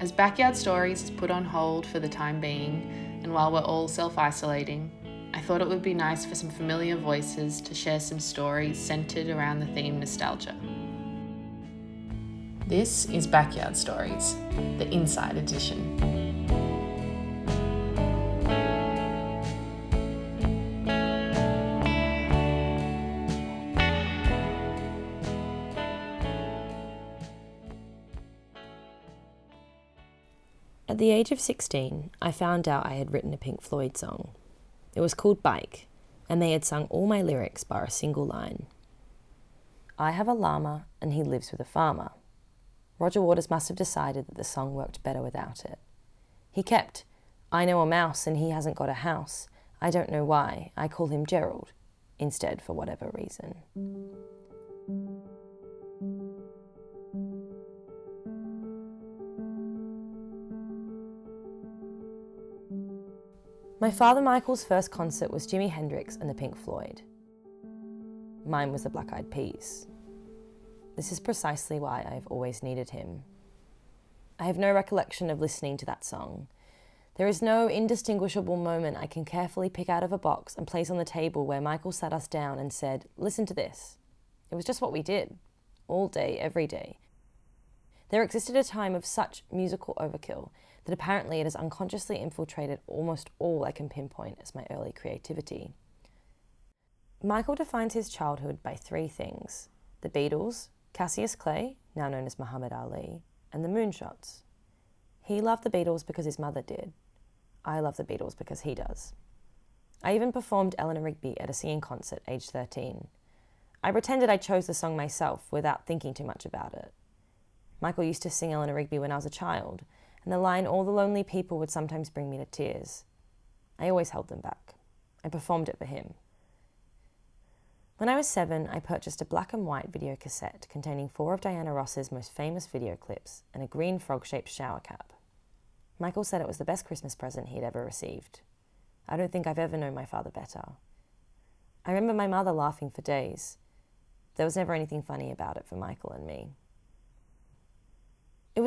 As Backyard Stories is put on hold for the time being, and while we're all self isolating, I thought it would be nice for some familiar voices to share some stories centered around the theme nostalgia. This is Backyard Stories, the Inside Edition. At the age of 16, I found out I had written a Pink Floyd song. It was called Bike, and they had sung all my lyrics bar a single line. I have a llama, and he lives with a farmer. Roger Waters must have decided that the song worked better without it. He kept, I know a mouse, and he hasn't got a house. I don't know why. I call him Gerald, instead for whatever reason. My father Michael's first concert was Jimi Hendrix and the Pink Floyd. Mine was the Black Eyed Peas. This is precisely why I've always needed him. I have no recollection of listening to that song. There is no indistinguishable moment I can carefully pick out of a box and place on the table where Michael sat us down and said, Listen to this. It was just what we did, all day, every day. There existed a time of such musical overkill that apparently it has unconsciously infiltrated almost all I can pinpoint as my early creativity. Michael defines his childhood by three things the Beatles, Cassius Clay, now known as Muhammad Ali, and the Moonshots. He loved the Beatles because his mother did. I love the Beatles because he does. I even performed Eleanor Rigby at a singing concert aged 13. I pretended I chose the song myself without thinking too much about it. Michael used to sing Eleanor Rigby when I was a child, and the line All the Lonely People would sometimes bring me to tears. I always held them back. I performed it for him. When I was seven, I purchased a black and white video cassette containing four of Diana Ross's most famous video clips and a green frog shaped shower cap. Michael said it was the best Christmas present he'd ever received. I don't think I've ever known my father better. I remember my mother laughing for days. There was never anything funny about it for Michael and me.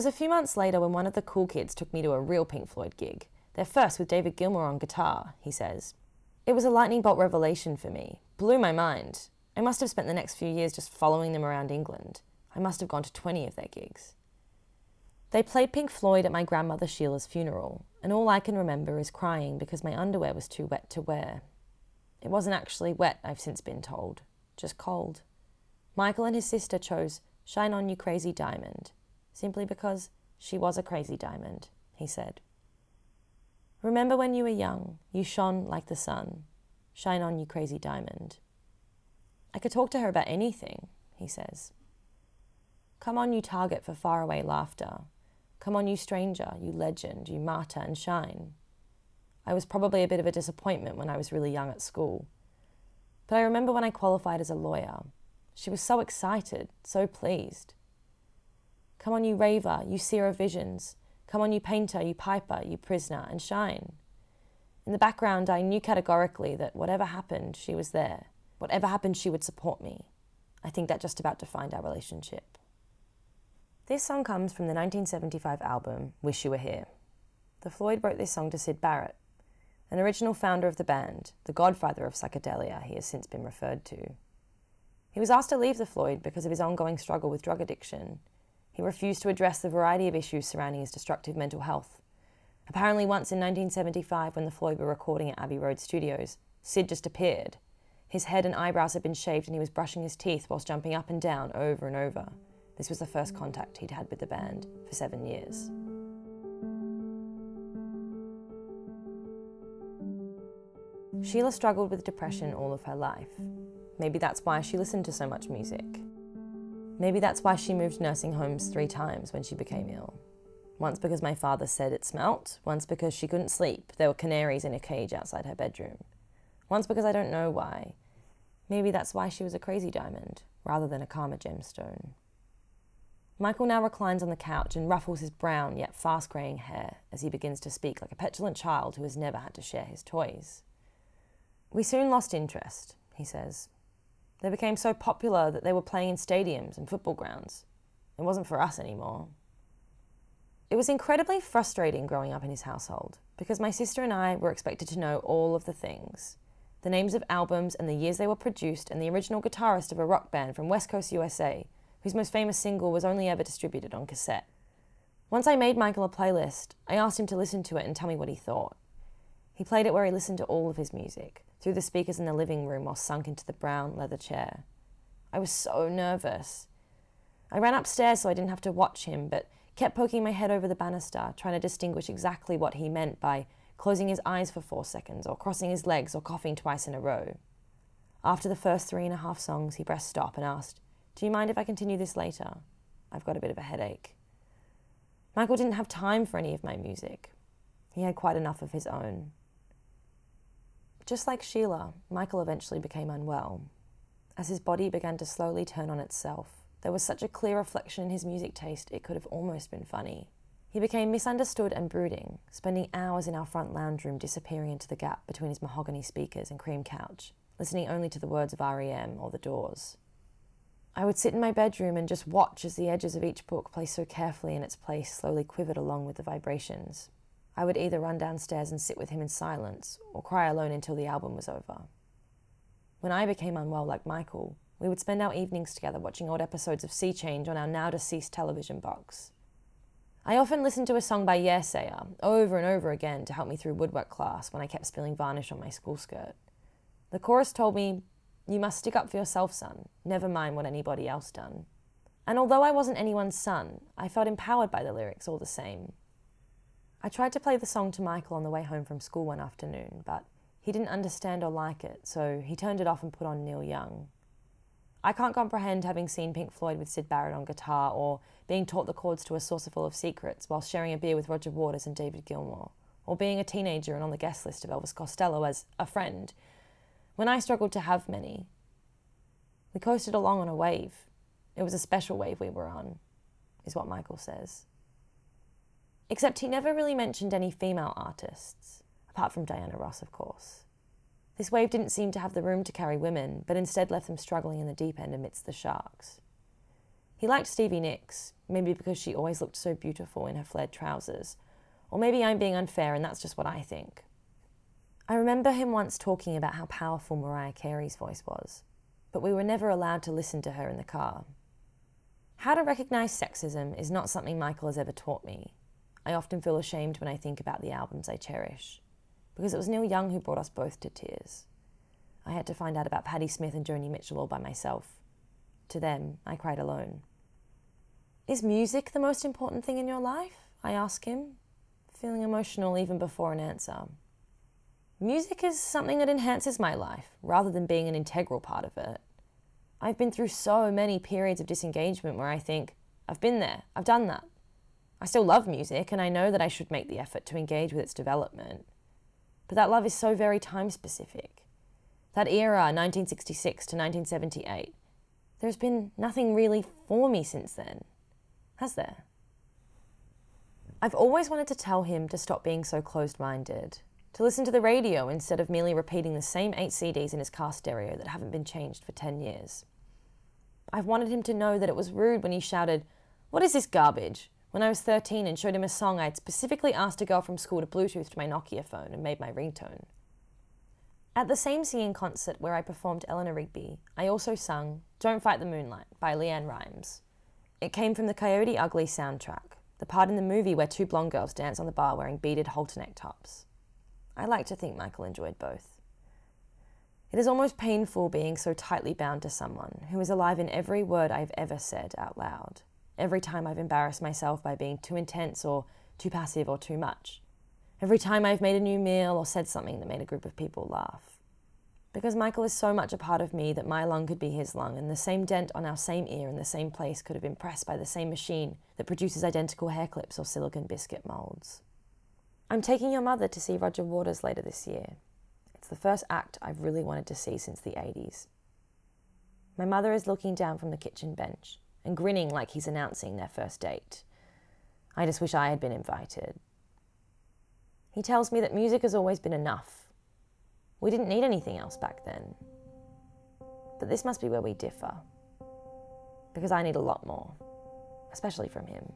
It was a few months later when one of the cool kids took me to a real Pink Floyd gig, their first with David Gilmour on guitar, he says. It was a lightning bolt revelation for me, blew my mind. I must have spent the next few years just following them around England. I must have gone to 20 of their gigs. They played Pink Floyd at my grandmother Sheila's funeral, and all I can remember is crying because my underwear was too wet to wear. It wasn't actually wet, I've since been told, just cold. Michael and his sister chose Shine On You Crazy Diamond, simply because she was a crazy diamond, he said. Remember when you were young, you shone like the sun. Shine on, you crazy diamond. I could talk to her about anything, he says. Come on, you target for faraway laughter. Come on, you stranger, you legend, you martyr, and shine. I was probably a bit of a disappointment when I was really young at school. But I remember when I qualified as a lawyer. She was so excited, so pleased. Come on, you raver, you seer of visions. Come on, you painter, you piper, you prisoner, and shine. In the background, I knew categorically that whatever happened, she was there. Whatever happened, she would support me. I think that just about defined our relationship. This song comes from the 1975 album Wish You Were Here. The Floyd wrote this song to Syd Barrett, an original founder of the band, the godfather of psychedelia, he has since been referred to. He was asked to leave the Floyd because of his ongoing struggle with drug addiction he refused to address the variety of issues surrounding his destructive mental health. Apparently, once in 1975, when the Floyd were recording at Abbey Road Studios, Syd just appeared. His head and eyebrows had been shaved, and he was brushing his teeth whilst jumping up and down over and over. This was the first contact he'd had with the band for seven years. Sheila struggled with depression all of her life. Maybe that's why she listened to so much music. Maybe that's why she moved nursing homes three times when she became ill. Once because my father said it smelt, once because she couldn't sleep. There were canaries in a cage outside her bedroom. Once because I don't know why. Maybe that's why she was a crazy diamond, rather than a karma gemstone. Michael now reclines on the couch and ruffles his brown yet fast greying hair as he begins to speak like a petulant child who has never had to share his toys. We soon lost interest, he says, they became so popular that they were playing in stadiums and football grounds. It wasn't for us anymore. It was incredibly frustrating growing up in his household because my sister and I were expected to know all of the things the names of albums and the years they were produced, and the original guitarist of a rock band from West Coast USA, whose most famous single was only ever distributed on cassette. Once I made Michael a playlist, I asked him to listen to it and tell me what he thought. He played it where he listened to all of his music, through the speakers in the living room while sunk into the brown leather chair. I was so nervous. I ran upstairs so I didn't have to watch him, but kept poking my head over the banister, trying to distinguish exactly what he meant by closing his eyes for four seconds, or crossing his legs, or coughing twice in a row. After the first three and a half songs, he pressed stop and asked, Do you mind if I continue this later? I've got a bit of a headache. Michael didn't have time for any of my music. He had quite enough of his own. Just like Sheila, Michael eventually became unwell. As his body began to slowly turn on itself, there was such a clear reflection in his music taste it could have almost been funny. He became misunderstood and brooding, spending hours in our front lounge room disappearing into the gap between his mahogany speakers and cream couch, listening only to the words of REM or the doors. I would sit in my bedroom and just watch as the edges of each book placed so carefully in its place slowly quivered along with the vibrations. I would either run downstairs and sit with him in silence or cry alone until the album was over. When I became unwell like Michael, we would spend our evenings together watching old episodes of Sea Change on our now deceased television box. I often listened to a song by Yeasayer over and over again to help me through woodwork class when I kept spilling varnish on my school skirt. The chorus told me, You must stick up for yourself, son, never mind what anybody else done. And although I wasn't anyone's son, I felt empowered by the lyrics all the same. I tried to play the song to Michael on the way home from school one afternoon, but he didn't understand or like it, so he turned it off and put on Neil Young. I can't comprehend having seen Pink Floyd with Syd Barrett on guitar or being taught the chords to A Saucerful of Secrets while sharing a beer with Roger Waters and David Gilmour, or being a teenager and on the guest list of Elvis Costello as a friend, when I struggled to have many. We coasted along on a wave. It was a special wave we were on, is what Michael says. Except he never really mentioned any female artists, apart from Diana Ross, of course. This wave didn't seem to have the room to carry women, but instead left them struggling in the deep end amidst the sharks. He liked Stevie Nicks, maybe because she always looked so beautiful in her flared trousers, or maybe I'm being unfair and that's just what I think. I remember him once talking about how powerful Mariah Carey's voice was, but we were never allowed to listen to her in the car. How to recognize sexism is not something Michael has ever taught me. I often feel ashamed when I think about the albums I cherish because it was Neil Young who brought us both to tears. I had to find out about Patti Smith and Joni Mitchell all by myself. To them, I cried alone. Is music the most important thing in your life? I ask him, feeling emotional even before an answer. Music is something that enhances my life rather than being an integral part of it. I've been through so many periods of disengagement where I think, I've been there, I've done that. I still love music and I know that I should make the effort to engage with its development. But that love is so very time specific. That era, 1966 to 1978, there's been nothing really for me since then, has there? I've always wanted to tell him to stop being so closed minded, to listen to the radio instead of merely repeating the same eight CDs in his car stereo that haven't been changed for 10 years. I've wanted him to know that it was rude when he shouted, What is this garbage? When I was 13 and showed him a song I had specifically asked a girl from school to Bluetooth to my Nokia phone and made my ringtone. At the same singing concert where I performed Eleanor Rigby, I also sung Don't Fight the Moonlight by LeAnn Rimes. It came from the Coyote Ugly soundtrack, the part in the movie where two blonde girls dance on the bar wearing beaded halter neck tops. I like to think Michael enjoyed both. It is almost painful being so tightly bound to someone who is alive in every word I've ever said out loud every time I've embarrassed myself by being too intense or too passive or too much. Every time I've made a new meal or said something that made a group of people laugh. Because Michael is so much a part of me that my lung could be his lung, and the same dent on our same ear in the same place could have been pressed by the same machine that produces identical hair clips or silicon biscuit molds. I'm taking your mother to see Roger Waters later this year. It's the first act I've really wanted to see since the 80s. My mother is looking down from the kitchen bench and grinning like he's announcing their first date. I just wish I had been invited. He tells me that music has always been enough. We didn't need anything else back then. But this must be where we differ. Because I need a lot more, especially from him.